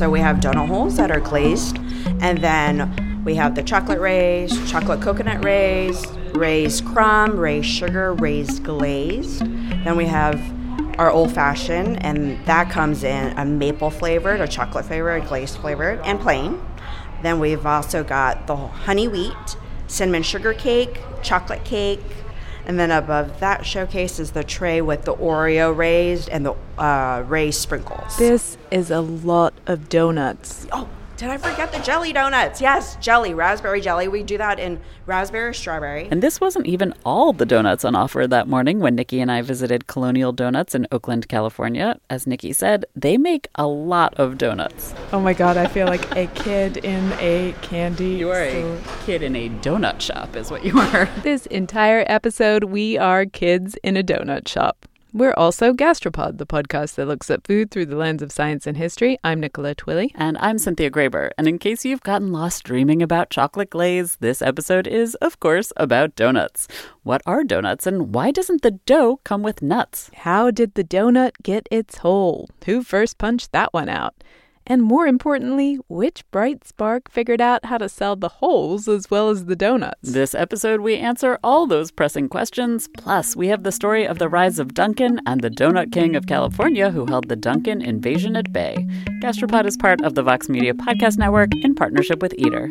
So we have donut holes that are glazed, and then we have the chocolate raised, chocolate coconut raised, raised crumb, raised sugar, raised glazed. Then we have our old fashioned, and that comes in a maple flavored, a chocolate flavored, glazed flavored, and plain. Then we've also got the honey wheat, cinnamon sugar cake, chocolate cake, and then above that showcase is the tray with the Oreo raised and the uh, raised sprinkles. This is a lot of donuts. Oh, did I forget the jelly donuts? Yes, jelly, raspberry jelly. We do that in raspberry, strawberry. And this wasn't even all the donuts on offer that morning when Nikki and I visited Colonial Donuts in Oakland, California. As Nikki said, they make a lot of donuts. Oh my god, I feel like a kid in a candy. You are store. a kid in a donut shop, is what you are. This entire episode, we are kids in a donut shop. We're also Gastropod, the podcast that looks at food through the lens of science and history. I'm Nicola Twilley. And I'm Cynthia Graber. And in case you've gotten lost dreaming about chocolate glaze, this episode is, of course, about donuts. What are donuts and why doesn't the dough come with nuts? How did the donut get its hole? Who first punched that one out? And more importantly, which bright spark figured out how to sell the holes as well as the donuts? This episode, we answer all those pressing questions. Plus, we have the story of the rise of Dunkin' and the Donut King of California who held the Dunkin' invasion at bay. Gastropod is part of the Vox Media Podcast Network in partnership with Eater.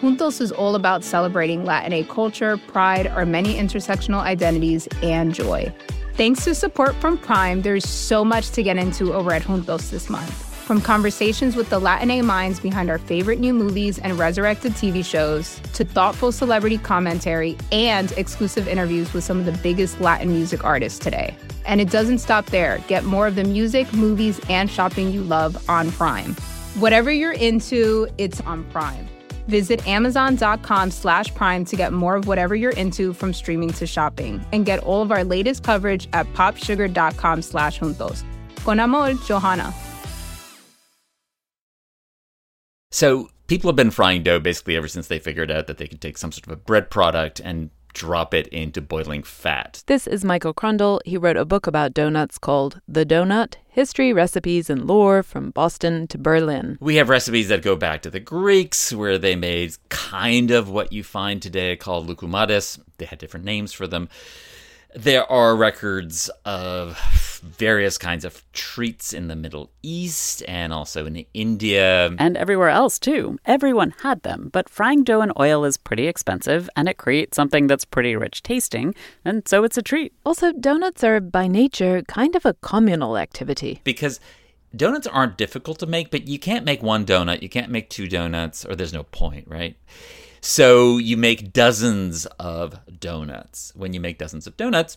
Juntos is all about celebrating Latin culture, pride, our many intersectional identities, and joy. Thanks to support from Prime, there's so much to get into over at Juntos this month. From conversations with the Latin minds behind our favorite new movies and resurrected TV shows, to thoughtful celebrity commentary and exclusive interviews with some of the biggest Latin music artists today. And it doesn't stop there. Get more of the music, movies, and shopping you love on Prime. Whatever you're into, it's on Prime. Visit amazon.com slash prime to get more of whatever you're into from streaming to shopping. And get all of our latest coverage at popsugar.com slash juntos. Con amor, Johanna. So people have been frying dough basically ever since they figured out that they could take some sort of a bread product and drop it into boiling fat. This is Michael Krondl. He wrote a book about donuts called The Donut History, Recipes, and Lore from Boston to Berlin. We have recipes that go back to the Greeks, where they made kind of what you find today called loukoumades. They had different names for them. There are records of various kinds of treats in the Middle East and also in India. And everywhere else, too. Everyone had them, but frying dough in oil is pretty expensive and it creates something that's pretty rich tasting, and so it's a treat. Also, donuts are by nature kind of a communal activity. Because donuts aren't difficult to make, but you can't make one donut, you can't make two donuts, or there's no point, right? So you make dozens of donuts. When you make dozens of donuts,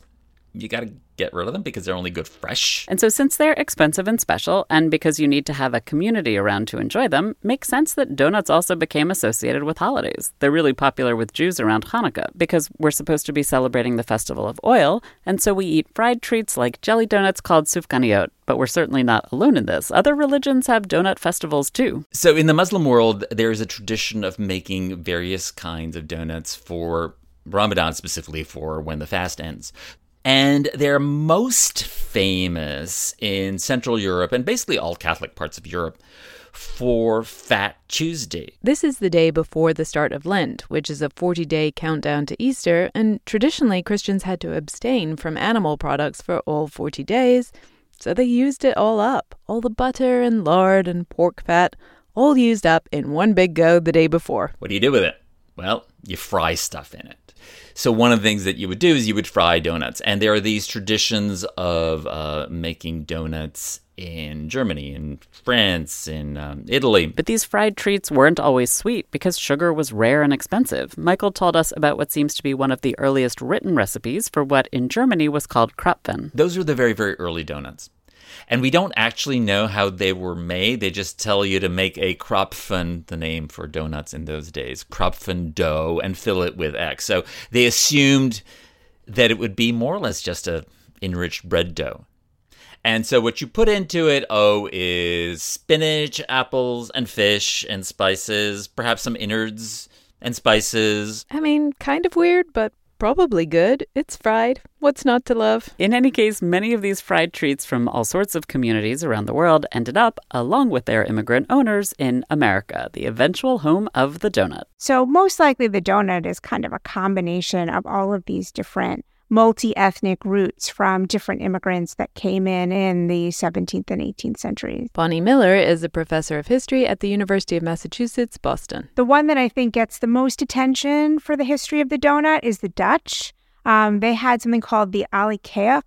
you got to get rid of them because they're only good fresh. And so, since they're expensive and special, and because you need to have a community around to enjoy them, makes sense that donuts also became associated with holidays. They're really popular with Jews around Hanukkah because we're supposed to be celebrating the festival of oil, and so we eat fried treats like jelly donuts called sufganiyot. But we're certainly not alone in this. Other religions have donut festivals too. So, in the Muslim world, there is a tradition of making various kinds of donuts for Ramadan, specifically for when the fast ends. And they're most famous in Central Europe and basically all Catholic parts of Europe for Fat Tuesday. This is the day before the start of Lent, which is a 40 day countdown to Easter, and traditionally Christians had to abstain from animal products for all 40 days. So they used it all up all the butter and lard and pork fat, all used up in one big go the day before. What do you do with it? Well, you fry stuff in it. So one of the things that you would do is you would fry donuts, and there are these traditions of uh, making donuts in Germany, in France, in um, Italy. But these fried treats weren't always sweet because sugar was rare and expensive. Michael told us about what seems to be one of the earliest written recipes for what in Germany was called Krapfen. Those are the very, very early donuts. And we don't actually know how they were made. They just tell you to make a Krapfen, the name for donuts in those days, Krapfen dough, and fill it with X. So they assumed that it would be more or less just a enriched bread dough. And so what you put into it, oh, is spinach, apples, and fish and spices, perhaps some innards and spices. I mean, kind of weird, but probably good. It's fried. What's not to love? In any case, many of these fried treats from all sorts of communities around the world ended up, along with their immigrant owners, in America, the eventual home of the donut. So, most likely, the donut is kind of a combination of all of these different multi ethnic roots from different immigrants that came in in the 17th and 18th centuries. Bonnie Miller is a professor of history at the University of Massachusetts, Boston. The one that I think gets the most attention for the history of the donut is the Dutch. Um, they had something called the oliekoek,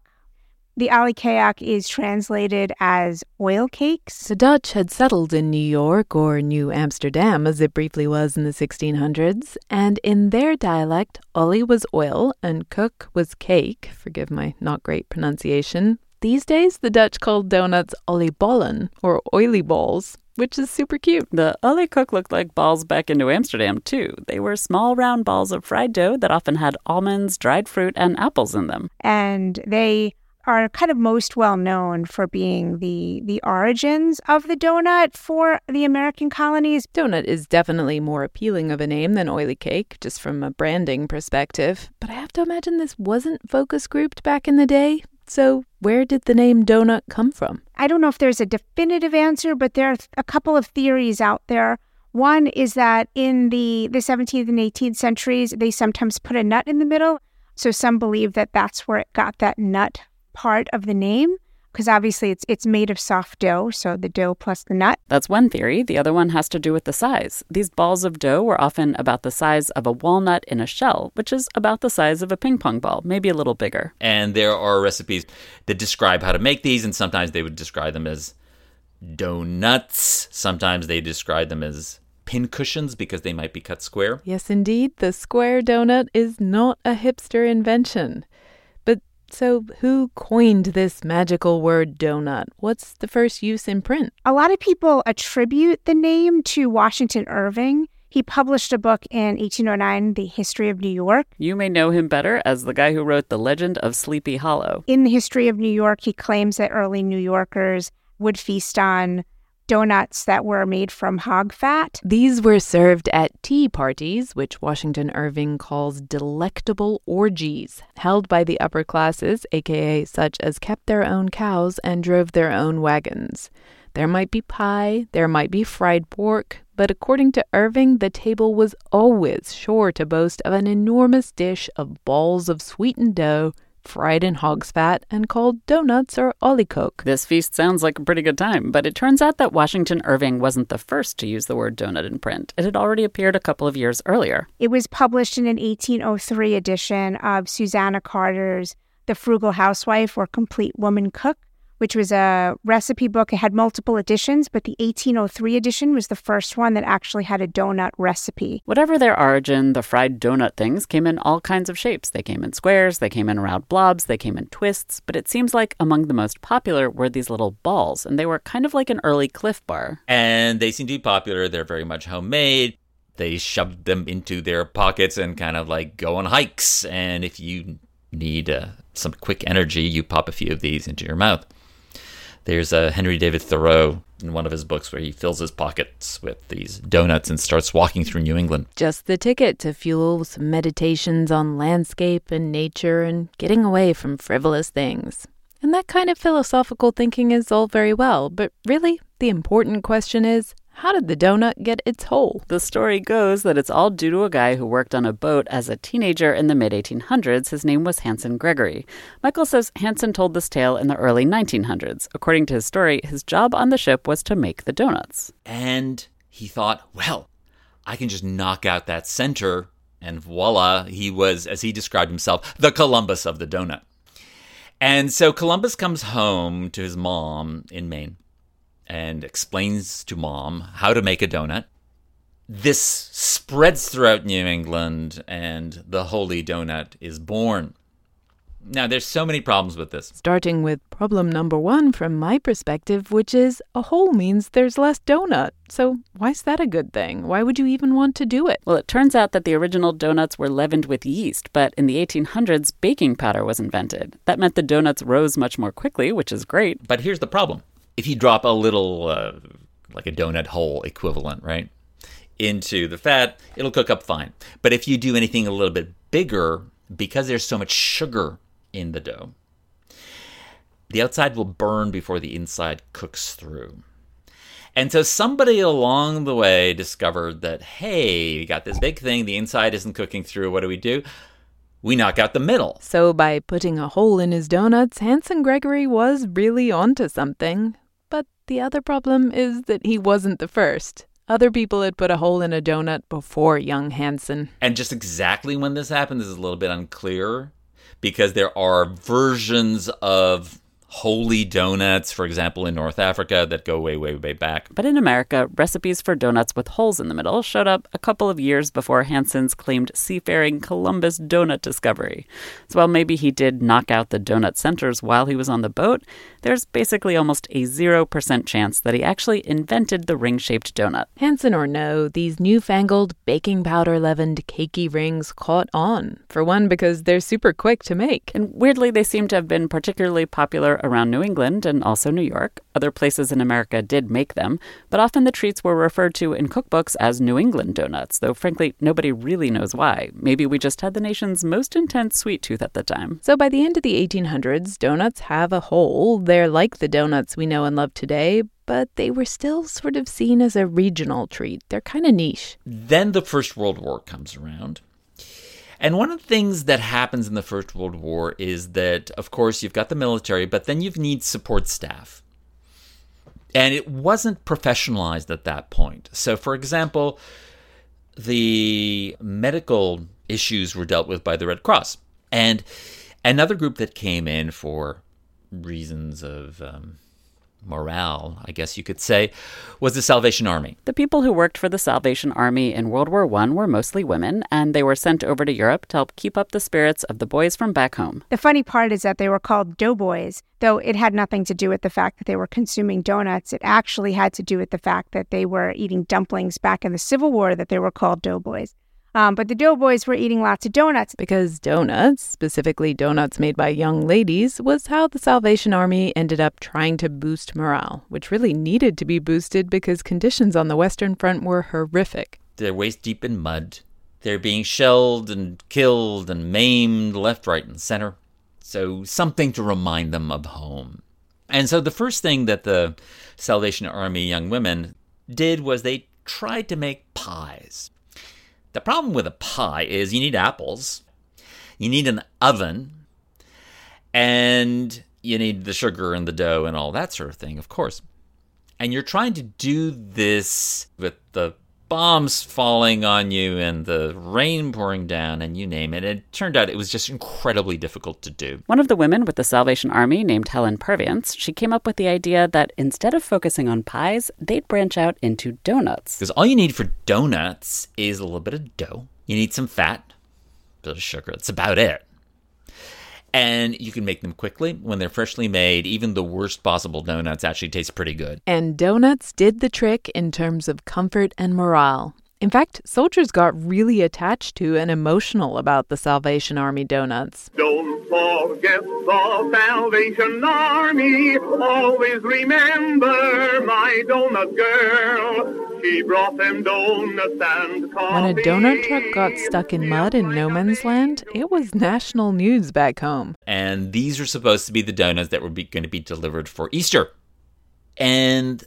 the oliekoek is translated as oil cakes. The Dutch had settled in New York, or New Amsterdam as it briefly was in the 1600s, and in their dialect, olie was oil and koek was cake, forgive my not great pronunciation. These days, the Dutch called donuts oliebollen, or oily balls, which is super cute. The oliekoek looked like balls back in New Amsterdam, too. They were small, round balls of fried dough that often had almonds, dried fruit, and apples in them. And they are kind of most well known for being the the origins of the donut for the American colonies. Donut is definitely more appealing of a name than oily cake, just from a branding perspective. But I have to imagine this wasn't focus grouped back in the day. So, where did the name donut come from? I don't know if there's a definitive answer, but there are a couple of theories out there. One is that in the, the 17th and 18th centuries, they sometimes put a nut in the middle. So some believe that that's where it got that nut part of the name because obviously it's it's made of soft dough, so the dough plus the nut. That's one theory. The other one has to do with the size. These balls of dough were often about the size of a walnut in a shell, which is about the size of a ping pong ball, maybe a little bigger. And there are recipes that describe how to make these, and sometimes they would describe them as donuts. Sometimes they describe them as pin cushions because they might be cut square. Yes, indeed. The square donut is not a hipster invention. So, who coined this magical word donut? What's the first use in print? A lot of people attribute the name to Washington Irving. He published a book in 1809, The History of New York. You may know him better as the guy who wrote The Legend of Sleepy Hollow. In The History of New York, he claims that early New Yorkers would feast on donuts that were made from hog fat. These were served at tea parties, which Washington Irving calls delectable orgies, held by the upper classes, aka such as kept their own cows and drove their own wagons. There might be pie, there might be fried pork, but according to Irving, the table was always sure to boast of an enormous dish of balls of sweetened dough fried in hog's fat and called donuts or oliekoek. This feast sounds like a pretty good time, but it turns out that Washington Irving wasn't the first to use the word donut in print. It had already appeared a couple of years earlier. It was published in an 1803 edition of Susanna Carter's The Frugal Housewife or Complete Woman Cook which was a recipe book. It had multiple editions, but the 1803 edition was the first one that actually had a donut recipe. Whatever their origin, the fried donut things came in all kinds of shapes. They came in squares, they came in round blobs, they came in twists, but it seems like among the most popular were these little balls, and they were kind of like an early Clif Bar. And they seem to be popular. They're very much homemade they shoved them into their pockets and kind of like go on hikes. And if you need uh, some quick energy, you pop a few of these into your mouth. There's a Henry David Thoreau in one of his books where he fills his pockets with these donuts and starts walking through New England. Just the ticket to fuel some meditations on landscape and nature and getting away from frivolous things. And that kind of philosophical thinking is all very well, but really, the important question is how did the donut get its hole? The story goes that it's all due to a guy who worked on a boat as a teenager in the mid 1800s. His name was Hanson Gregory. Michael says Hanson told this tale in the early 1900s. According to his story, his job on the ship was to make the donuts. And he thought, well, I can just knock out that center, and voila, he was, as he described himself, the Columbus of the donut. And so Columbus comes home to his mom in Maine and explains to mom how to make a donut. This spreads throughout New England, and the Holy Donut is born. Now, there's so many problems with this. Starting with problem number one from my perspective, which is a hole means there's less donut. So, why's that a good thing? Why would you even want to do it? Well, it turns out that the original donuts were leavened with yeast, but in the 1800s, baking powder was invented. That meant the donuts rose much more quickly, which is great. But here's the problem if you drop a little, uh, like a donut hole equivalent, right, into the fat, it'll cook up fine. But if you do anything a little bit bigger, because there's so much sugar in the dough. The outside will burn before the inside cooks through. And so somebody along the way discovered that, hey, we got this big thing, the inside isn't cooking through. What do we do? We knock out the middle. So by putting a hole in his donuts, Hanson Gregory was really onto something. But the other problem is that he wasn't the first. Other people had put a hole in a donut before young Hanson. And just exactly when this happened is a little bit unclear because there are versions of holy donuts, for example, in North Africa that go way, way, way back. But in America, recipes for donuts with holes in the middle showed up a couple of years before Hanson's claimed seafaring Columbus donut discovery. So while maybe he did knock out the donut centers while he was on the boat, there's basically almost a 0% chance that he actually invented the ring shaped donut. Hanson or no, these newfangled baking powder leavened cakey rings caught on. For one, because they're super quick to make. And weirdly, they seem to have been particularly popular around New England and also New York. Other places in America did make them, but often the treats were referred to in cookbooks as New England donuts, though frankly, nobody really knows why. Maybe we just had the nation's most intense sweet tooth at the time. So by the end of the 1800s, donuts have a hole. They're like the donuts we know and love today, but they were still sort of seen as a regional treat. They're kind of niche. Then the First World War comes around. And one of the things that happens in the First World War is that, of course, you've got the military, but then you need support staff. And it wasn't professionalized at that point. So, for example, the medical issues were dealt with by the Red Cross. And another group that came in for reasons of um, morale, I guess you could say, was the Salvation Army. The people who worked for the Salvation Army in World War I were mostly women, and they were sent over to Europe to help keep up the spirits of the boys from back home. The funny part is that they were called doughboys, though it had nothing to do with the fact that they were consuming donuts. It actually had to do with the fact that they were eating dumplings back in the Civil War that they were called doughboys. Um, but the doughboys were eating lots of donuts. Because donuts, specifically donuts made by young ladies, was how the Salvation Army ended up trying to boost morale, which really needed to be boosted because conditions on the Western Front were horrific. They're waist deep in mud. They're being shelled and killed and maimed left, right, and center. So, something to remind them of home. And so, the first thing that the Salvation Army young women did was they tried to make pies. The problem with a pie is you need apples, you need an oven, and you need the sugar and the dough and all that sort of thing, of course. And you're trying to do this with the bombs falling on you and the rain pouring down and you name it. It turned out it was just incredibly difficult to do. One of the women with the Salvation Army, named Helen Purviance, she came up with the idea that instead of focusing on pies, they'd branch out into donuts. Because all you need for donuts is a little bit of dough. You need some fat, a bit of sugar. That's about it. And you can make them quickly. When they're freshly made, even the worst possible donuts actually taste pretty good. And donuts did the trick in terms of comfort and morale. In fact, soldiers got really attached to and emotional about the Salvation Army donuts. Don't forget the Salvation Army. Always remember my donut girl. She brought them donuts and coffee. When a donut truck got stuck in mud in no man's land, it was national news back home. And these are supposed to be the donuts that were be- going to be delivered for Easter. And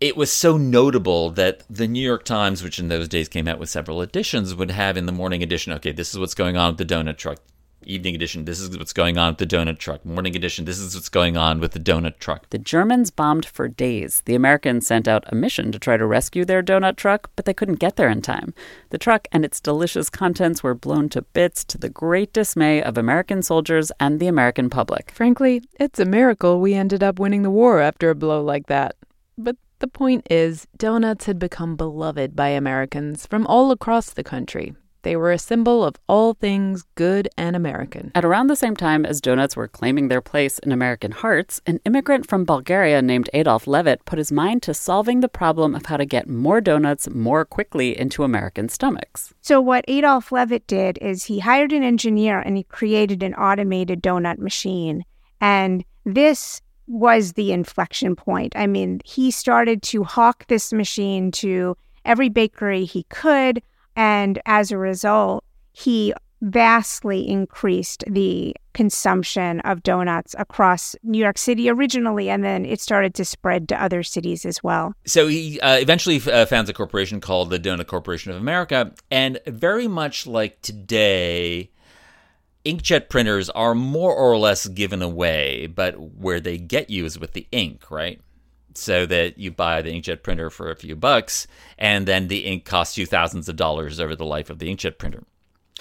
it was so notable that the New York Times, which in those days came out with several editions, would have in the morning edition, okay, this is what's going on with the donut truck. Evening edition, this is what's going on with the donut truck. Morning edition, this is what's going on with the donut truck. The Germans bombed for days. The Americans sent out a mission to try to rescue their donut truck, but they couldn't get there in time. The truck and its delicious contents were blown to bits to the great dismay of American soldiers and the American public. Frankly, it's a miracle we ended up winning the war after a blow like that. But the point is, donuts had become beloved by Americans from all across the country. They were a symbol of all things good and American. At around the same time as donuts were claiming their place in American hearts, an immigrant from Bulgaria named Adolf Levitt put his mind to solving the problem of how to get more donuts more quickly into American stomachs. So, what Adolf Levitt did is he hired an engineer and he created an automated donut machine. And this was the inflection point. I mean, he started to hawk this machine to every bakery he could. And as a result, he vastly increased the consumption of donuts across New York City originally, and then it started to spread to other cities as well. So he uh, eventually uh, founds a corporation called the Donut Corporation of America, and very much like today, inkjet printers are more or less given away, but where they get you is with the ink, right? So that you buy the inkjet printer for a few bucks, and then the ink costs you thousands of dollars over the life of the inkjet printer.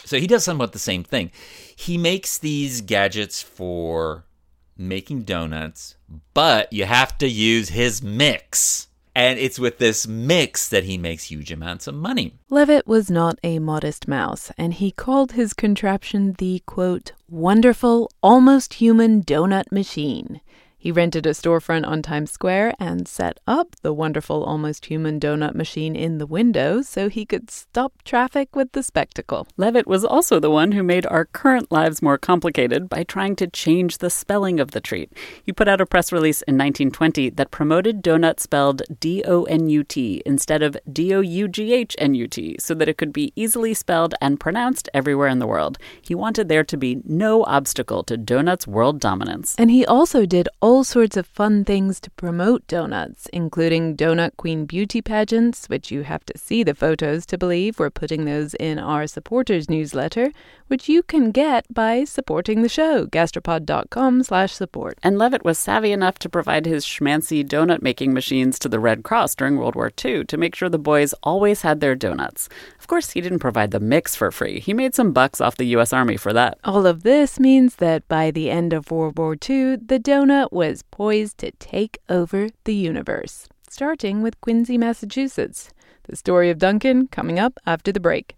So he does somewhat the same thing. He makes these gadgets for making donuts, but you have to use his mix. And it's with this mix that he makes huge amounts of money. Levitt was not a modest mouse, and he called his contraption the, quote, wonderful, almost human donut machine. He rented a storefront on Times Square and set up the wonderful, almost human donut machine in the window so he could stop traffic with the spectacle. Levitt was also the one who made our current lives more complicated by trying to change the spelling of the treat. He put out a press release in 1920 that promoted donut spelled D O N U T instead of D O U G H N U T so that it could be easily spelled and pronounced everywhere in the world. He wanted there to be no obstacle to donuts' world dominance. And he also did all sorts of fun things to promote donuts, including Donut Queen beauty pageants, which you have to see the photos to believe. We're putting those in our supporters newsletter, which you can get by supporting the show, gastropod.com slash support. And Levitt was savvy enough to provide his schmancy donut making machines to the Red Cross during World War II to make sure the boys always had their donuts. Of course, he didn't provide the mix for free. He made some bucks off the U.S. Army for that. All of this means that by the end of World War II, the donut was poised to take over the universe, starting with Quincy, Massachusetts. The story of Dunkin' coming up after the break.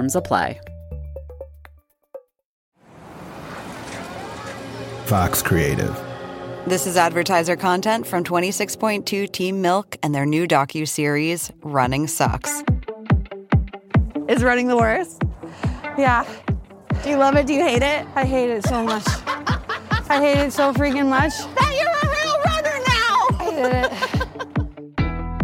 Terms apply. Fox Creative. This is advertiser content from 26.2 Team Milk and their new docu-series Running Sucks. Is running the worst? Yeah. Do you love it? Do you hate it? I hate it so much. I hate it so freaking much. That you're a real runner now! I hate it.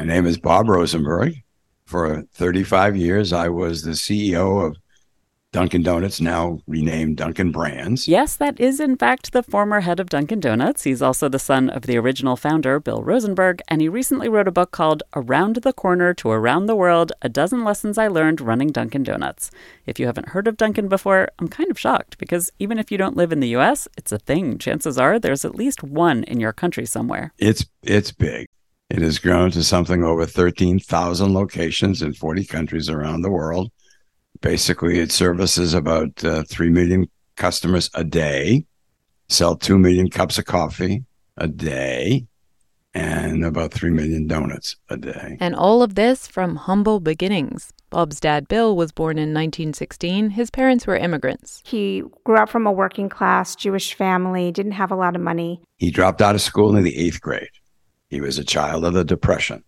My name is Bob Rosenberg. For 35 years, I was the CEO of Dunkin' Donuts, now renamed Dunkin' Brands. Yes, that is in fact the former head of Dunkin' Donuts. He's also the son of the original founder, Bill Rosenberg, and he recently wrote a book called Around the Corner to Around the World A Dozen Lessons I Learned Running Dunkin' Donuts. If you haven't heard of Dunkin' before, I'm kind of shocked because even if you don't live in the US, it's a thing. Chances are there's at least one in your country somewhere. It's it's big. It has grown to something over 13,000 locations in 40 countries around the world. Basically, it services about uh, 3 million customers a day, sell 2 million cups of coffee a day, and about 3 million donuts a day. And all of this from humble beginnings. Bob's dad, Bill, was born in 1916. His parents were immigrants. He grew up from a working class Jewish family, didn't have a lot of money. He dropped out of school in the eighth grade. He was a child of the Depression.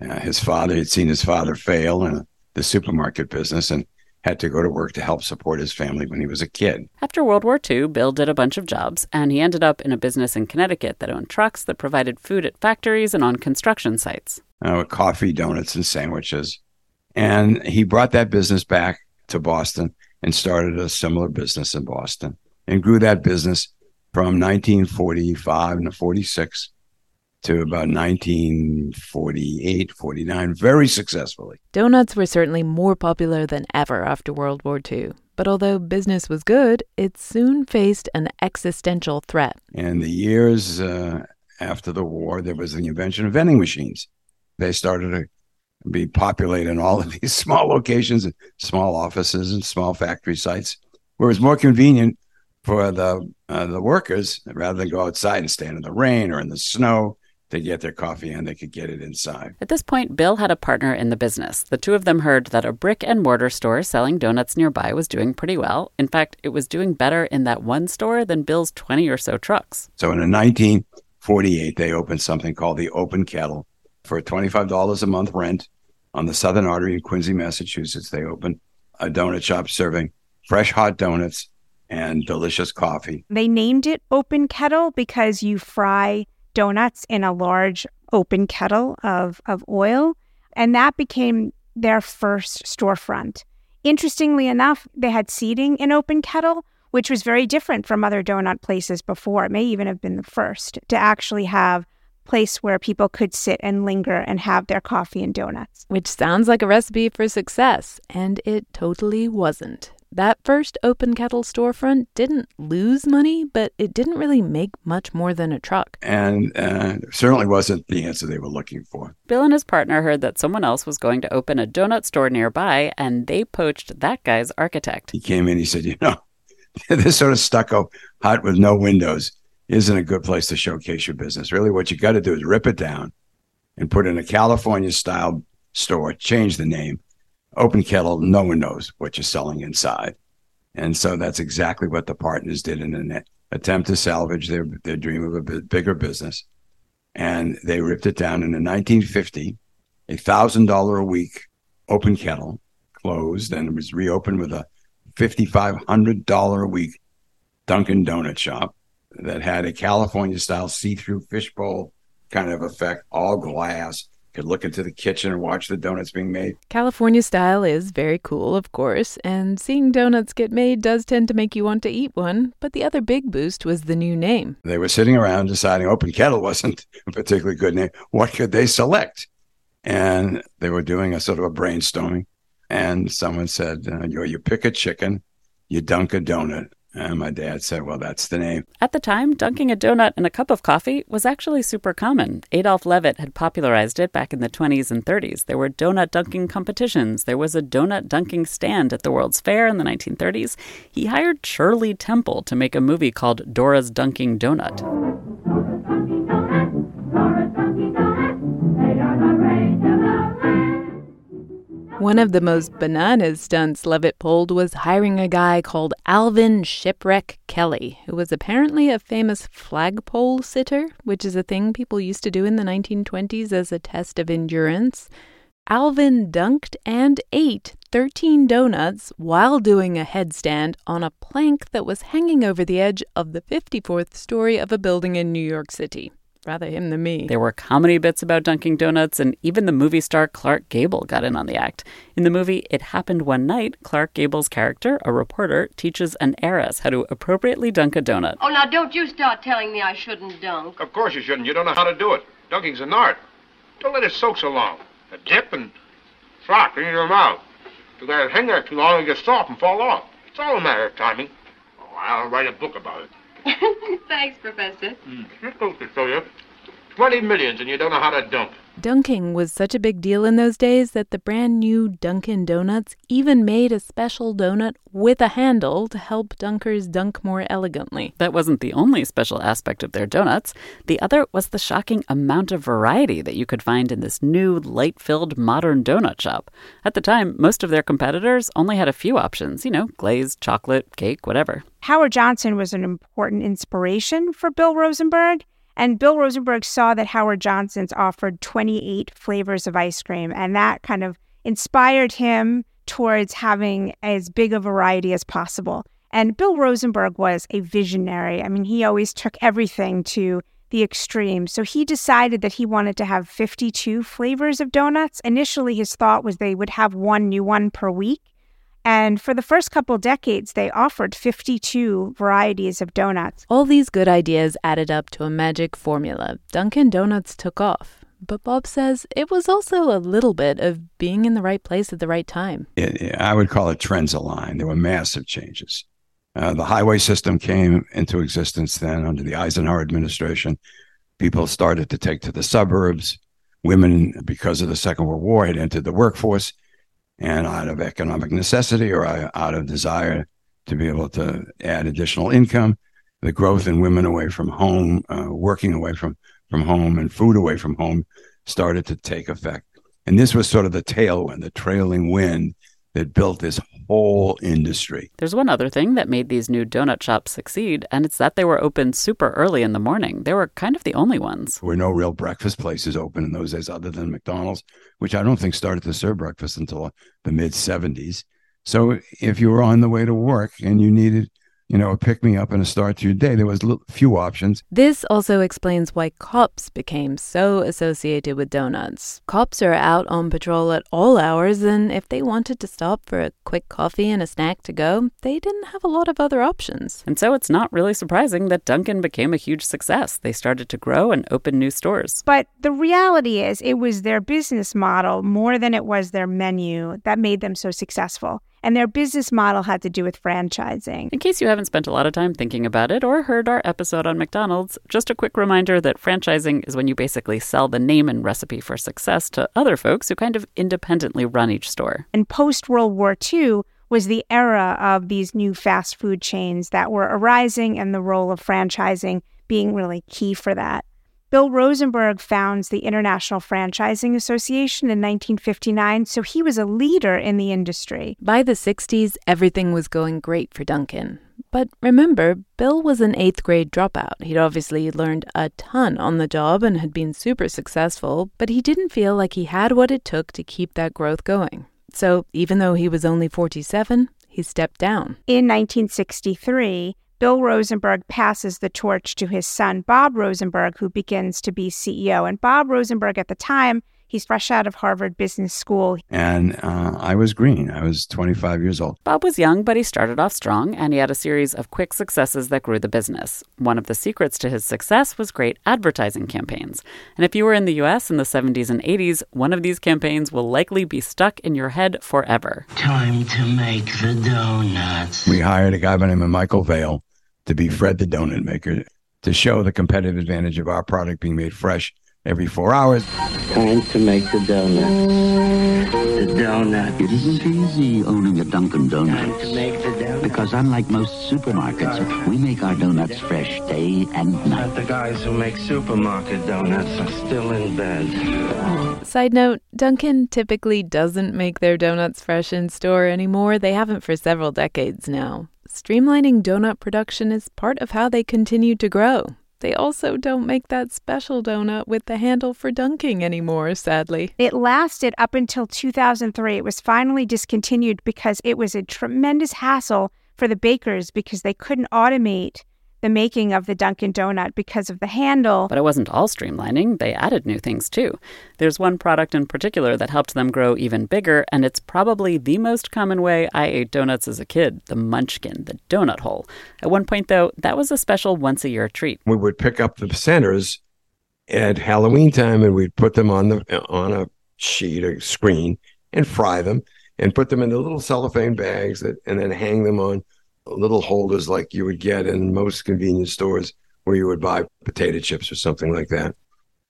Uh, his father had seen his father fail in the supermarket business and had to go to work to help support his family when he was a kid. After World War II, Bill did a bunch of jobs, and he ended up in a business in Connecticut that owned trucks that provided food at factories and on construction sites. Uh, coffee, donuts, and sandwiches. And he brought that business back to Boston and started a similar business in Boston and grew that business from 1945 to 46 to about 1948, 49, very successfully. Donuts were certainly more popular than ever after World War II. But although business was good, it soon faced an existential threat. In the years uh, after the war, there was the invention of vending machines. They started to be populated in all of these small locations and small offices and small factory sites, where it was more convenient for the uh, the workers rather than go outside and stand in the rain or in the snow to get their coffee and they could get it inside. At this point, Bill had a partner in the business. The two of them heard that a brick and mortar store selling donuts nearby was doing pretty well. In fact, it was doing better in that one store than Bill's 20 or so trucks. So in 1948, they opened something called the Open Kettle for $25 a month rent on the Southern Artery in Quincy, Massachusetts. They opened a donut shop serving fresh hot donuts and delicious coffee. They named it Open Kettle because you fry donuts in a large open kettle of, of oil. And that became their first storefront. Interestingly enough, they had seating in Open Kettle, which was very different from other donut places before. It may even have been the first to actually have place where people could sit and linger and have their coffee and donuts. Which sounds like a recipe for success, and it totally wasn't. That first open kettle storefront didn't lose money, but it didn't really make much more than a truck. And uh, certainly wasn't the answer they were looking for. Bill and his partner heard that someone else was going to open a donut store nearby, and they poached that guy's architect. He came in, he said, You know, this sort of stucco hut with no windows isn't a good place to showcase your business. Really, what you got to do is rip it down and put in a California style store, change the name, open kettle, no one knows what you're selling inside. And so that's exactly what the partners did in an attempt to salvage their, their dream of a bigger business. And they ripped it down. And in 1950, a $1,000 a week open kettle closed and it was reopened with a $5,500 a week Dunkin' Donut shop that had a California style see through fishbowl kind of effect, all glass, could look into the kitchen and watch the donuts being made. California style is very cool, of course, and seeing donuts get made does tend to make you want to eat one. But the other big boost was the new name. They were sitting around deciding Open Kettle wasn't a particularly good name. What could they select? And they were doing a sort of a brainstorming. And someone said, uh, you, you pick a chicken, you dunk a donut, and my dad said, Well, that's the name. At the time, dunking a donut in a cup of coffee was actually super common. Adolf Levitt had popularized it back in the 20s and 30s. There were donut dunking competitions. There was a donut dunking stand at the World's Fair in the 1930s. He hired Shirley Temple to make a movie called Dora's Dunking Donut. One of the most bananas stunts Levitt pulled was hiring a guy called Alvin Shipwreck Kelly, who was apparently a famous flagpole sitter, which is a thing people used to do in the 1920s as a test of endurance. Alvin dunked and ate 13 donuts while doing a headstand on a plank that was hanging over the edge of the 54th story of a building in New York City. Rather him than me. There were comedy bits about Dunkin' Donuts, and even the movie star Clark Gable got in on the act. In the movie It Happened One Night, Clark Gable's character, a reporter, teaches an heiress how to appropriately dunk a donut. Oh, now don't you start telling me I shouldn't dunk. Of course you shouldn't. You don't know how to do it. Dunking's an art. Don't let it soak so long. A dip and flop into your mouth. You let it hang there too long, it gets soft and fall off. It's all a matter of timing. Oh, I'll write a book about it. Thanks, Professor. Hmm. Show you. Twenty millions and you don't know how to dunk. Dunking was such a big deal in those days that the brand new Dunkin' Donuts even made a special donut with a handle to help dunkers dunk more elegantly. That wasn't the only special aspect of their donuts. The other was the shocking amount of variety that you could find in this new, light filled modern donut shop. At the time, most of their competitors only had a few options you know, glazed, chocolate, cake, whatever. Howard Johnson was an important inspiration for Bill Rosenberg. And Bill Rosenberg saw that Howard Johnson's offered 28 flavors of ice cream, and that kind of inspired him towards having as big a variety as possible. And Bill Rosenberg was a visionary. I mean, he always took everything to the extreme. So he decided that he wanted to have 52 flavors of donuts. Initially, his thought was they would have one new one per week. And for the first couple decades, they offered 52 varieties of donuts. All these good ideas added up to a magic formula. Dunkin' Donuts took off. But Bob says it was also a little bit of being in the right place at the right time. It, I would call it trends aligned. There were massive changes. Uh, the highway system came into existence then under the Eisenhower administration. People started to take to the suburbs. Women, because of the Second World War, had entered the workforce and out of economic necessity or out of desire to be able to add additional income, the growth in women away from home, uh, working away from, from home, and food away from home started to take effect. And this was sort of the tailwind, the trailing wind that built this whole industry. There's one other thing that made these new donut shops succeed, and it's that they were open super early in the morning. They were kind of the only ones. There were no real breakfast places open in those days other than McDonald's, which I don't think started to serve breakfast until the mid 70s. So if you were on the way to work and you needed you know, a pick me up and a start to your day. There was a few options. This also explains why cops became so associated with donuts. Cops are out on patrol at all hours, and if they wanted to stop for a quick coffee and a snack to go, they didn't have a lot of other options. And so it's not really surprising that Dunkin' became a huge success. They started to grow and open new stores. But the reality is, it was their business model more than it was their menu that made them so successful and their business model had to do with franchising. In case you haven't spent a lot of time thinking about it or heard our episode on McDonald's, just a quick reminder that franchising is when you basically sell the name and recipe for success to other folks who kind of independently run each store. And post World War II, was the era of these new fast food chains that were arising and the role of franchising being really key for that. Bill Rosenberg founds the International Franchising Association in 1959, so he was a leader in the industry. By the 60s, everything was going great for Dunkin'. But remember, Bill was an eighth grade dropout. He'd obviously learned a ton on the job and had been super successful, but he didn't feel like he had what it took to keep that growth going. So even though he was only 47, he stepped down. In 1963, Bill Rosenberg passes the torch to his son, Bob Rosenberg, who begins to be CEO. And Bob Rosenberg, at the time, he's fresh out of Harvard Business School. And uh, I was green. I was 25 years old. Bob was young, but he started off strong, and he had a series of quick successes that grew the business. One of the secrets to his success was great advertising campaigns. And if you were in the US in the 70s and 80s, one of these campaigns will likely be stuck in your head forever. Time to make the donuts. We hired a guy by the name of Michael Vale to be Fred the donut maker to show the competitive advantage of our product being made fresh every four hours. Time to make the donut. The donut. It isn't easy owning a Dunkin' Donuts. Time to make the donut. Because unlike most supermarkets, we make our donuts fresh day and night. But the guys who make supermarket donuts are still in bed. Side note Dunkin' typically doesn't make their donuts fresh in store anymore. They haven't for several decades now. Streamlining donut production is part of how they continue to grow. They also don't make that special donut with the handle for dunking anymore, sadly. It lasted up until 2003. It was finally discontinued because it was a tremendous hassle for the bakers because they couldn't automate the making of the Dunkin' Donut because of the handle. But it wasn't all streamlining. They added new things too. There's one product in particular that helped them grow even bigger, and it's probably the most common way I ate donuts as a kid the munchkin, the donut hole. At one point, though, that was a special once a year treat. We would pick up the centers at Halloween time and we'd put them on the on a sheet, a screen, and fry them and put them in the little cellophane bags that and then hang them on little holders like you would get in most convenience stores where you would buy potato chips or something like that.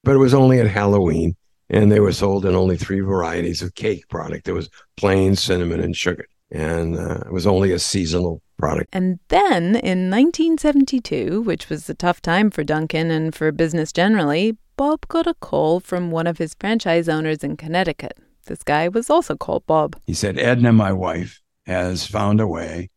But it was only at Halloween and they were sold in only three varieties of cake product. There was plain, cinnamon, and sugar. And uh, it was only a seasonal product. And then in 1972, which was a tough time for Dunkin' and for business generally, Bob got a call from one of his franchise owners in Connecticut. This guy was also called Bob. He said, Edna, my wife, has found a way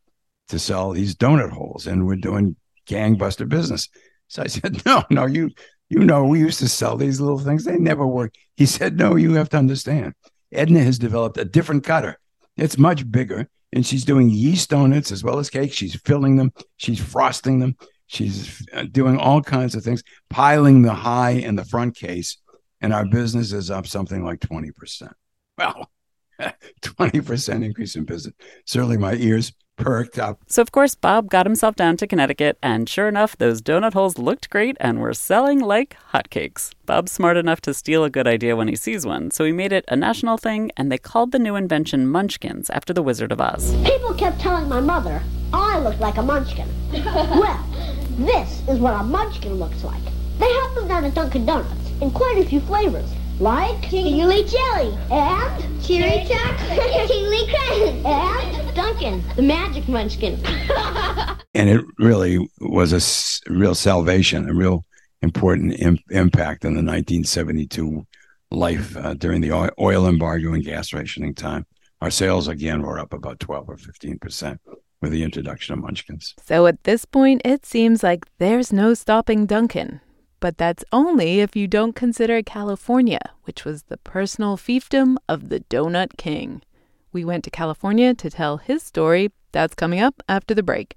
to sell these donut holes and we're doing gangbuster business. So I said, No, no, you you know, we used to sell these little things. They never work. He said, No, you have to understand. Edna has developed a different cutter. It's much bigger. And she's doing yeast donuts as well as cake. She's filling them, she's frosting them, she's uh, doing all kinds of things, piling the high in the front case. And our business is up something like 20%. Well, 20% increase in business. Certainly my ears perked up. So, of course, Bob got himself down to Connecticut, and sure enough, those donut holes looked great and were selling like hotcakes. Bob's smart enough to steal a good idea when he sees one, so he made it a national thing, and they called the new invention Munchkins after the Wizard of Oz. People kept telling my mother I looked like a munchkin. well, this is what a munchkin looks like. They have them down at Dunkin' Donuts in quite a few flavors. Like Tingly Jelly and Cheery Chocolate, Tingly Crunch and Dunkin', the Magic Munchkin. and it really was a s- real salvation, a real important Im- impact in the 1972 life uh, during the oil, oil embargo and gas rationing time. Our sales again were up about 12 or 15 percent with the introduction of Munchkins. So at this point, it seems like there's no stopping Dunkin'. But that's only if you don't consider California, which was the personal fiefdom of the Donut King. We went to California to tell his story. That's coming up after the break.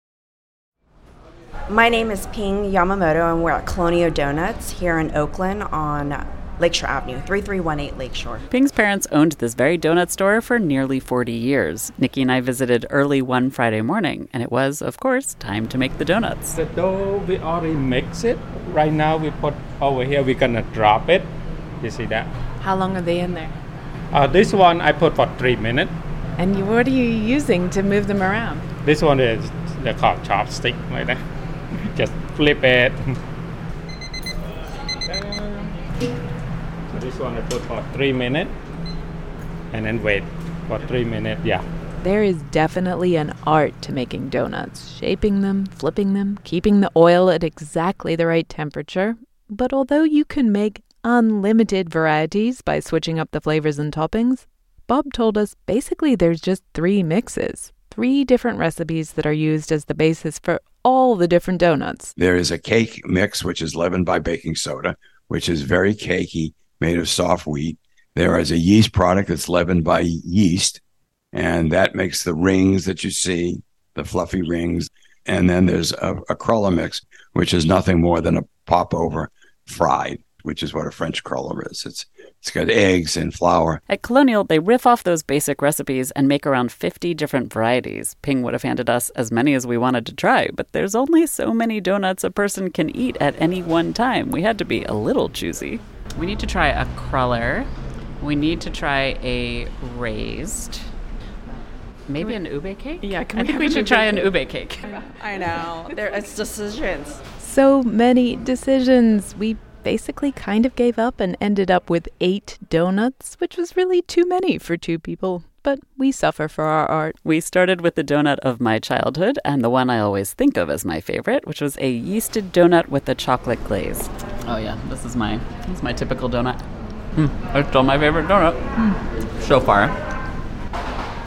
My name is Ping Yamamoto, and we're at Colonial Donuts here in Oakland on Lakeshore Avenue, 3318 Lakeshore. Ping's parents owned this very donut store for nearly 40 years. Nikki and I visited early one Friday morning, and it was, of course, time to make the donuts. The dough, we already mix it. Right now, we put over here, we're gonna drop it. You see that? How long are they in there? Uh, this one I put for three minutes. And what are you using to move them around? This one is they're called chopstick like that. Just flip it. so this one I put for three minutes, and then wait for three minutes. Yeah. There is definitely an art to making donuts, shaping them, flipping them, keeping the oil at exactly the right temperature. But although you can make unlimited varieties by switching up the flavors and toppings, Bob told us basically there's just three mixes, three different recipes that are used as the basis for all the different donuts. There is a cake mix, which is leavened by baking soda, which is very cakey, made of soft wheat. There is a yeast product that's leavened by yeast, and that makes the rings that you see, the fluffy rings. And then there's a, a cruller mix, which is nothing more than a popover fried which is what a French cruller is. It's it's got eggs and flour. At Colonial, they riff off those basic recipes and make around 50 different varieties. Ping would have handed us as many as we wanted to try, but there's only so many donuts a person can eat at any one time. We had to be a little choosy. We need to try a cruller. We need to try a raised. Maybe an ube cake? Yeah, can I we think we should ube try an ube cake. I know. There, it's decisions. So many decisions. We basically kind of gave up and ended up with eight donuts, which was really too many for two people. But we suffer for our art. We started with the donut of my childhood and the one I always think of as my favorite, which was a yeasted donut with a chocolate glaze. Oh yeah, this is my this is my typical donut. Mm, it's still my favorite donut so far.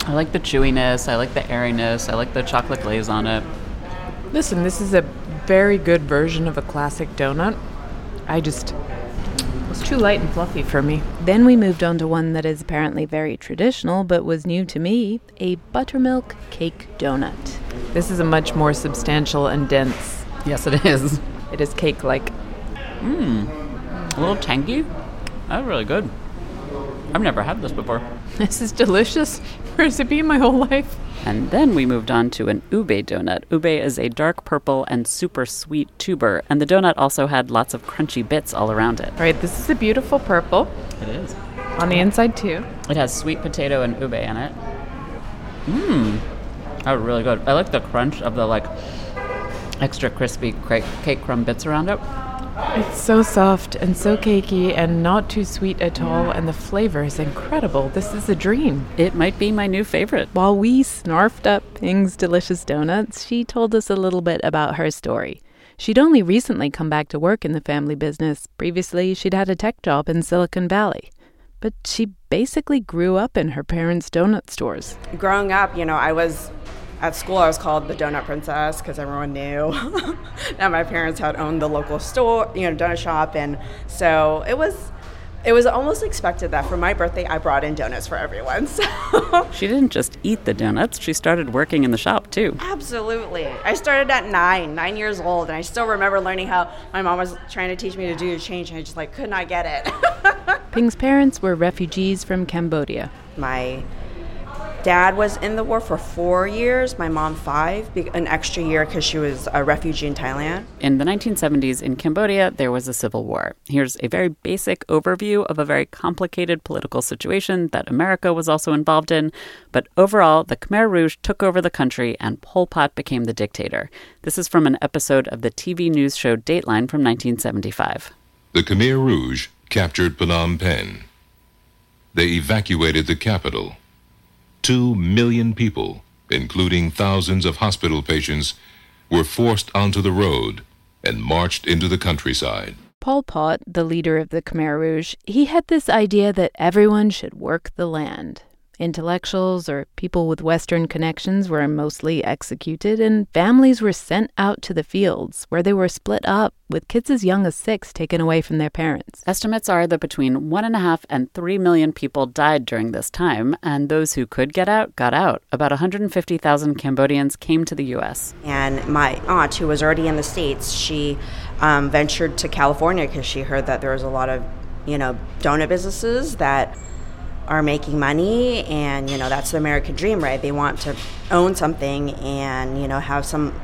I like the chewiness, I like the airiness, I like the chocolate glaze on it. Listen, this is a very good version of a classic donut. I just it was too light and fluffy for me. Then we moved on to one that is apparently very traditional but was new to me, a buttermilk cake donut. This is a much more substantial and dense. Yes, it is. It is cake like. Mmm. A little tangy. That's really good. I've never had this before. This is delicious. Where's it been my whole life? And then we moved on to an ube donut. Ube is a dark purple and super sweet tuber, and the donut also had lots of crunchy bits all around it. All right, this is a beautiful purple. It is. On the inside, too. It has sweet potato and ube in it. Mmm. That's really good. I like the crunch of the like extra crispy cake crumb bits around it. It's so soft and so cakey and not too sweet at all, and the flavor is incredible. This is a dream. It might be my new favorite. While we snarfed up Ping's delicious donuts, she told us a little bit about her story. She'd only recently come back to work in the family business. Previously, she'd had a tech job in Silicon Valley. But she basically grew up in her parents' donut stores. Growing up, you know, I was at school. I was called the Donut Princess because everyone knew that my parents had owned the local store, you know, donut shop, and so it was. It was almost expected that for my birthday I brought in donuts for everyone. So She didn't just eat the donuts, she started working in the shop too. Absolutely. I started at nine, nine years old, and I still remember learning how my mom was trying to teach me to do the change, and I just like could not get it. Ping's parents were refugees from Cambodia. my dad was in the war for four years, my mom five, an extra year because she was a refugee in Thailand. In the 1970s in Cambodia, there was a civil war. Here's a very basic overview of a very complicated political situation that America was also involved in. But overall, the Khmer Rouge took over the country and Pol Pot became the dictator. This is from an episode of the TV news show Dateline from 1975. The Khmer Rouge captured Phnom Penh. They evacuated the capital. Two million people, including thousands of hospital patients, were forced onto the road and marched into the countryside. Pol Pot, the leader of the Khmer Rouge, he had this idea that everyone should work the land. Intellectuals or people with Western connections were mostly executed, and families were sent out to the fields, where they were split up, with kids as young as six taken away from their parents. Estimates are that between one and a half and three million people died during this time, and those who could get out got out. About 150,000 Cambodians came to the U.S. And my aunt, who was already in the States, she um, ventured to California because she heard that there was a lot of, you know, donut businesses that are making money and you know that's the american dream right? They want to own something and you know have some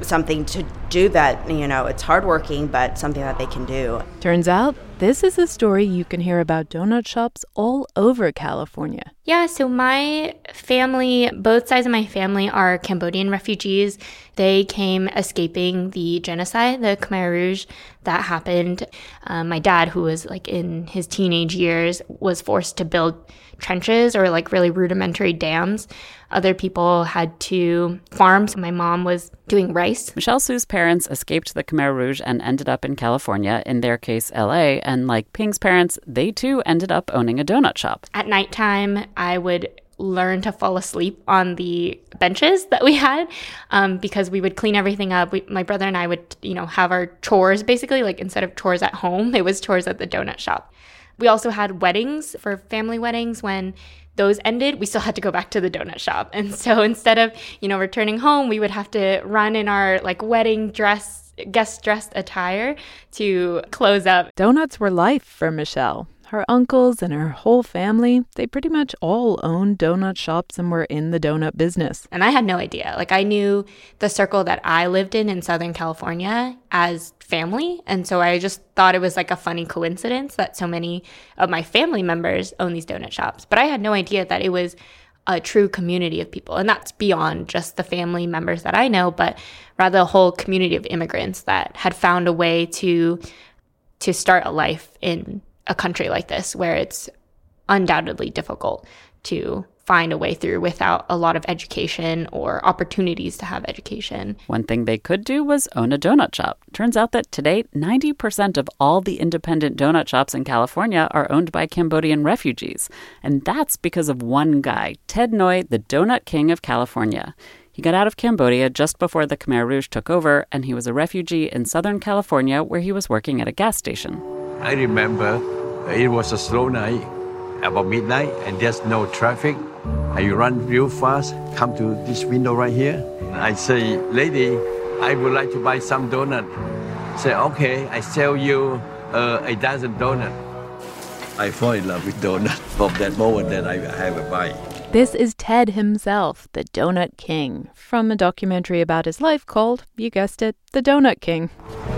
something to do that you know it's hardworking but something that they can do. Turns out, this is a story you can hear about donut shops all over California. Yeah, so my family, both sides of my family are Cambodian refugees. They came escaping the genocide, the Khmer Rouge, that happened. Um, my dad, who was like in his teenage years, was forced to build trenches or like really rudimentary dams. Other people had to farm. So my mom was doing rice. Michelle Su's parents escaped the Khmer Rouge and ended up in California, in their case, LA. And like Ping's parents, they too ended up owning a donut shop. At nighttime, I would learn to fall asleep on the benches that we had um, because we would clean everything up. We, my brother and I would, you know, have our chores basically, like instead of chores at home, it was chores at the donut shop. We also had weddings for family weddings when those ended, we still had to go back to the donut shop. And so instead of, you know, returning home, we would have to run in our like wedding dress, guest dressed attire to close up. Donuts were life for Michelle. Her uncles and her whole family, they pretty much all owned donut shops and were in the donut business. And I had no idea. Like, I knew the circle that I lived in in Southern California as family. And so I just thought it was like a funny coincidence that so many of my family members own these donut shops. But I had no idea that it was a true community of people. And that's beyond just the family members that I know, but rather a whole community of immigrants that had found a way to to start a life in a country like this where it's undoubtedly difficult to find a way through without a lot of education or opportunities to have education. One thing they could do was own a donut shop. Turns out that today, 90% of all the independent donut shops in California are owned by Cambodian refugees. And that's because of one guy, Ted Ngoy, the donut king of California. He got out of Cambodia just before the Khmer Rouge took over, and he was a refugee in Southern California where he was working at a gas station. I remember it was a slow night, about midnight, and there's no traffic. I you run real fast, come to this window right here. I say, lady, I would like to buy some donut. Say, okay, I sell you uh, a dozen donut. I fall in love with donut from that moment that I have a bite. This is Ted himself, the Donut King, from a documentary about his life called, you guessed it, The Donut King.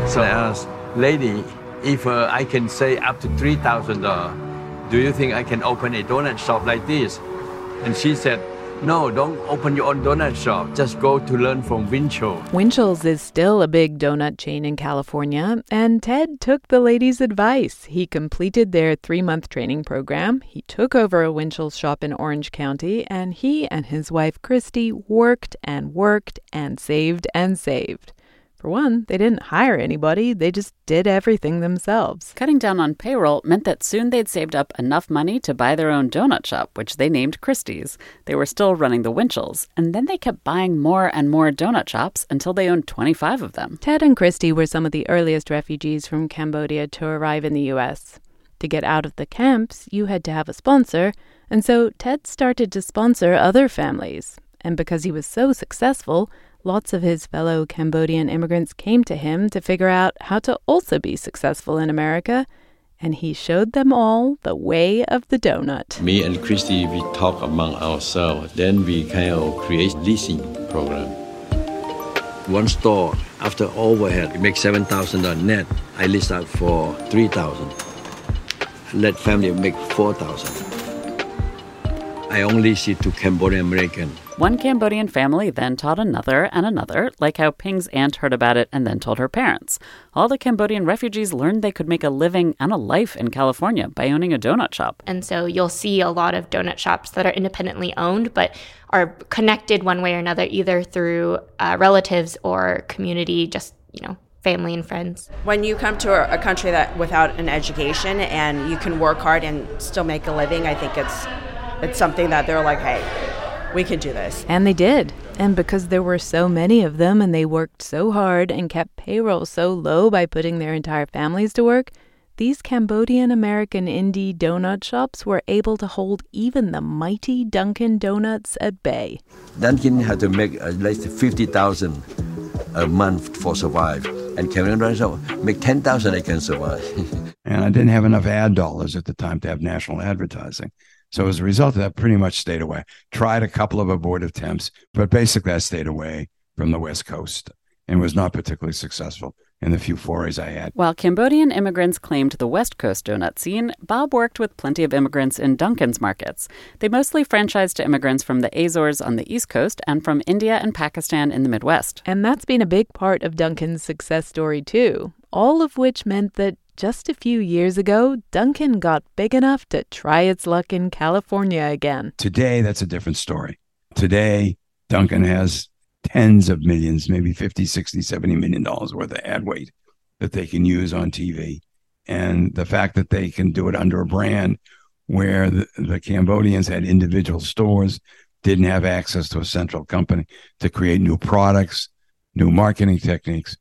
So I asked, lady, if uh, I can say up to $3,000, do you think I can open a donut shop like this? And she said, no, don't open your own donut shop. Just go to learn from Winchell. Winchell's is still a big donut chain in California, and Ted took the lady's advice. He completed their three month training program. He took over a Winchell's shop in Orange County, and he and his wife Christy worked and worked and saved and saved. For one, they didn't hire anybody, they just did everything themselves. Cutting down on payroll meant that soon they'd saved up enough money to buy their own donut shop, which they named Christy's. They were still running the Winchells, and then they kept buying more and more donut shops until they owned 25 of them. Ted and Christy were some of the earliest refugees from Cambodia to arrive in the U.S. To get out of the camps, you had to have a sponsor, and so Ted started to sponsor other families. And because he was so successful, lots of his fellow Cambodian immigrants came to him to figure out how to also be successful in America, and he showed them all the way of the donut. Me and Christy, we talk among ourselves. Then we kind of create leasing program. One store, after overhead, we make seven thousand net. I lease out for three thousand. Let family make four thousand. I only see it to Cambodian American. One Cambodian family then taught another and another, like how Ping's aunt heard about it and then told her parents. All the Cambodian refugees learned they could make a living and a life in California by owning a donut shop. And so you'll see a lot of donut shops that are independently owned, but are connected one way or another, either through uh, relatives or community, just, you know, family and friends. When you come to a, a country that without an education and you can work hard and still make a living, I think it's it's something that they're like, hey, we can do this. And they did. And because there were so many of them and they worked so hard and kept payroll so low by putting their entire families to work, these Cambodian American indie donut shops were able to hold even the mighty Dunkin' Donuts at bay. Dunkin' had to make at least 50000 a month for survive. And Cambodian Donut Shop make 10000 they can survive. and I didn't have enough ad dollars at the time to have national advertising. So as a result of that, pretty much stayed away. Tried a couple of abortive attempts, but basically I stayed away from the West Coast and was not particularly successful in the few forays I had. While Cambodian immigrants claimed the West Coast donut scene, Bob worked with plenty of immigrants in Dunkin's markets. They mostly franchised to immigrants from the Azores on the East Coast and from India and Pakistan in the Midwest. And that's been a big part of Dunkin's success story, too. All of which meant that just a few years ago, Dunkin' got big enough to try its luck in California again. Today, that's a different story. Today, Dunkin' has tens of millions, maybe 50, 60, 70 million dollars worth of ad weight that they can use on TV. And the fact that they can do it under a brand where the, the Cambodians had individual stores, didn't have access to a central company to create new products, new marketing techniques.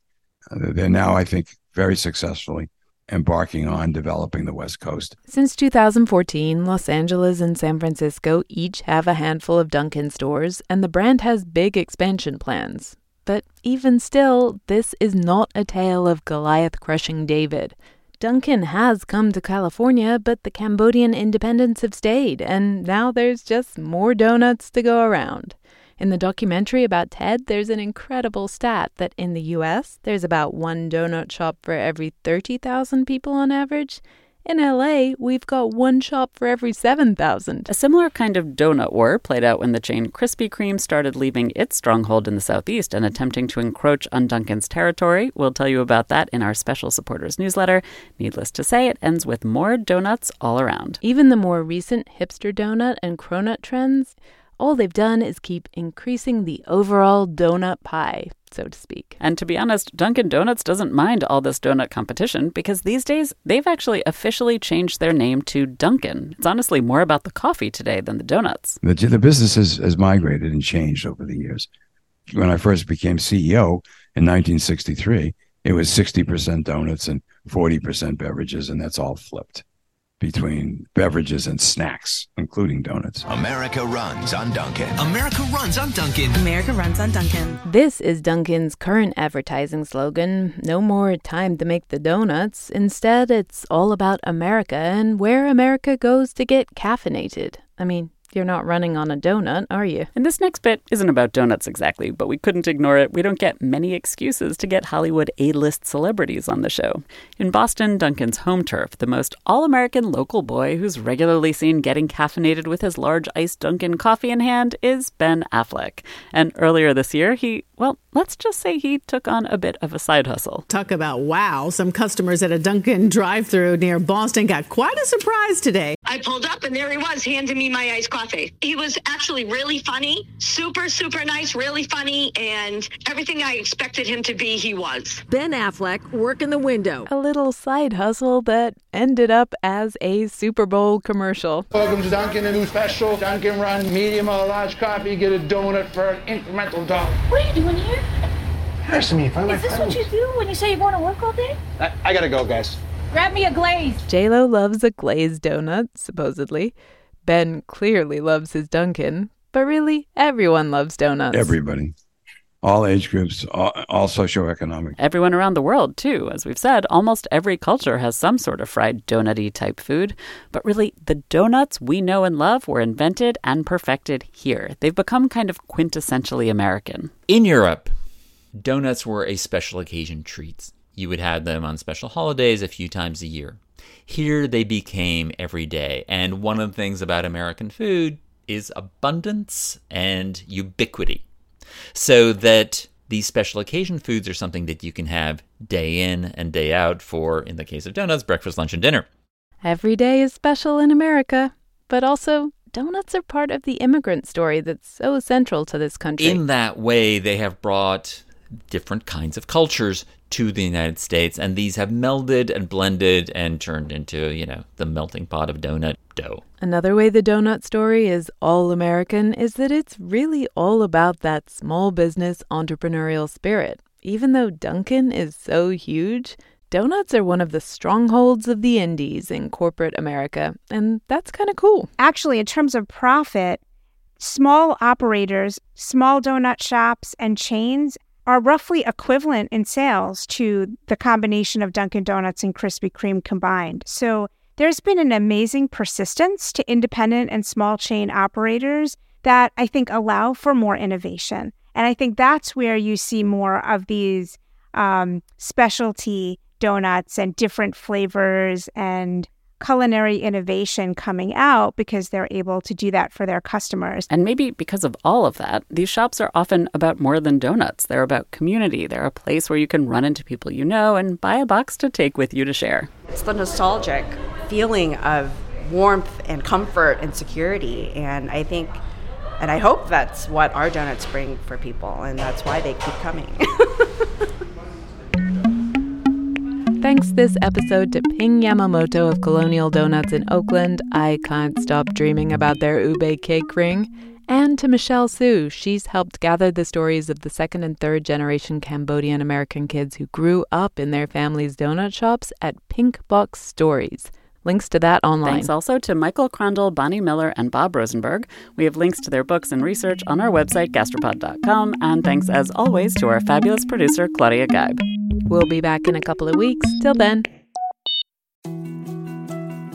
Uh, they're now, I think, very successfully embarking on developing the West Coast. Since 2014, Los Angeles and San Francisco each have a handful of Dunkin' stores, and the brand has big expansion plans. But even still, this is not a tale of Goliath crushing David. Dunkin' has come to California, but the Cambodian independents have stayed, and now there's just more donuts to go around. In the documentary about Ted, there's an incredible stat that in the US, there's about one donut shop for every 30,000 people on average. In LA, we've got one shop for every 7,000. A similar kind of donut war played out when the chain Krispy Kreme started leaving its stronghold in the Southeast and attempting to encroach on Dunkin's territory. We'll tell you about that in our special supporters newsletter. Needless to say, it ends with more donuts all around. Even the more recent hipster donut and cronut trends all they've done is keep increasing the overall donut pie, so to speak. And to be honest, Dunkin' Donuts doesn't mind all this donut competition because these days they've actually officially changed their name to Dunkin'. It's honestly more about the coffee today than the donuts. The, the business has, has migrated and changed over the years. When I first became CEO in 1963, it was 60% donuts and 40% beverages, and that's all flipped between beverages and snacks, including donuts. America runs on Dunkin'. America runs on Dunkin'. America runs on Dunkin'. This is Dunkin's current advertising slogan no more time to make the donuts. Instead, it's all about America and where America goes to get caffeinated. I mean, you're not running on a donut, are you? And this next bit isn't about donuts exactly, but we couldn't ignore it. We don't get many excuses to get Hollywood A list celebrities on the show. In Boston, Dunkin's home turf, the most all American local boy who's regularly seen getting caffeinated with his large iced Dunkin' coffee in hand is Ben Affleck. And earlier this year, he, well, let's just say he took on a bit of a side hustle. Talk about wow. Some customers at a Dunkin' drive through near Boston got quite a surprise today. I pulled up and there he was handing me my iced coffee. He was actually really funny, super, super nice, really funny, and everything I expected him to be, he was. Ben Affleck working the window. A little side hustle that ended up as a Super Bowl commercial. Welcome to Dunkin', a new special. Dunkin' Run, medium or large coffee, get a donut for an incremental dollar. What are you doing here? Nice me. Find Is this what you do when you say you're going to work all day? I, I gotta go, guys. Grab me a glaze. JLo loves a glazed donut, supposedly. Ben clearly loves his Dunkin', but really, everyone loves donuts. Everybody. All age groups, all, all socioeconomic. Everyone around the world, too. As we've said, almost every culture has some sort of fried donutty type food. But really, the donuts we know and love were invented and perfected here. They've become kind of quintessentially American. In Europe, donuts were a special occasion treat. You would have them on special holidays a few times a year. Here they became every day. And one of the things about American food is abundance and ubiquity. So that these special occasion foods are something that you can have day in and day out for, in the case of donuts, breakfast, lunch, and dinner. Every day is special in America, but also donuts are part of the immigrant story that's so central to this country. In that way, they have brought different kinds of cultures to the United States, and these have melded and blended and turned into, you know, the melting pot of donut dough. Another way the donut story is all American is that it's really all about that small business entrepreneurial spirit. Even though Dunkin' is so huge, donuts are one of the strongholds of the indies in corporate America, and that's kind of cool. Actually, in terms of profit, small operators, small donut shops, and chains are roughly equivalent in sales to the combination of Dunkin' Donuts and Krispy Kreme combined. So there's been an amazing persistence to independent and small chain operators that I think allow for more innovation. And I think that's where you see more of these um, specialty donuts and different flavors and culinary innovation coming out because they're able to do that for their customers. And maybe because of all of that, these shops are often about more than donuts. They're about community. They're a place where you can run into people you know and buy a box to take with you to share. It's the nostalgic feeling of warmth and comfort and security. And I think, and I hope that's what our donuts bring for people, and that's why they keep coming. Thanks this episode to Ping Yamamoto of Colonial Donuts in Oakland. I can't stop dreaming about their ube cake ring. And to Michelle Su, she's helped gather the stories of the second and third generation Cambodian American kids who grew up in their family's donut shops at Pink Box Stories. Links to that online. Thanks also to Michael Krondl, Bonnie Miller, and Bob Rosenberg. We have links to their books and research on our website, gastropod.com. And thanks, as always, to our fabulous producer, Claudia Geib. We'll be back in a couple of weeks. Till then.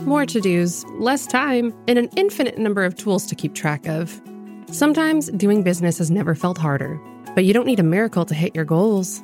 More to dos, less time, and an infinite number of tools to keep track of. Sometimes doing business has never felt harder, but you don't need a miracle to hit your goals.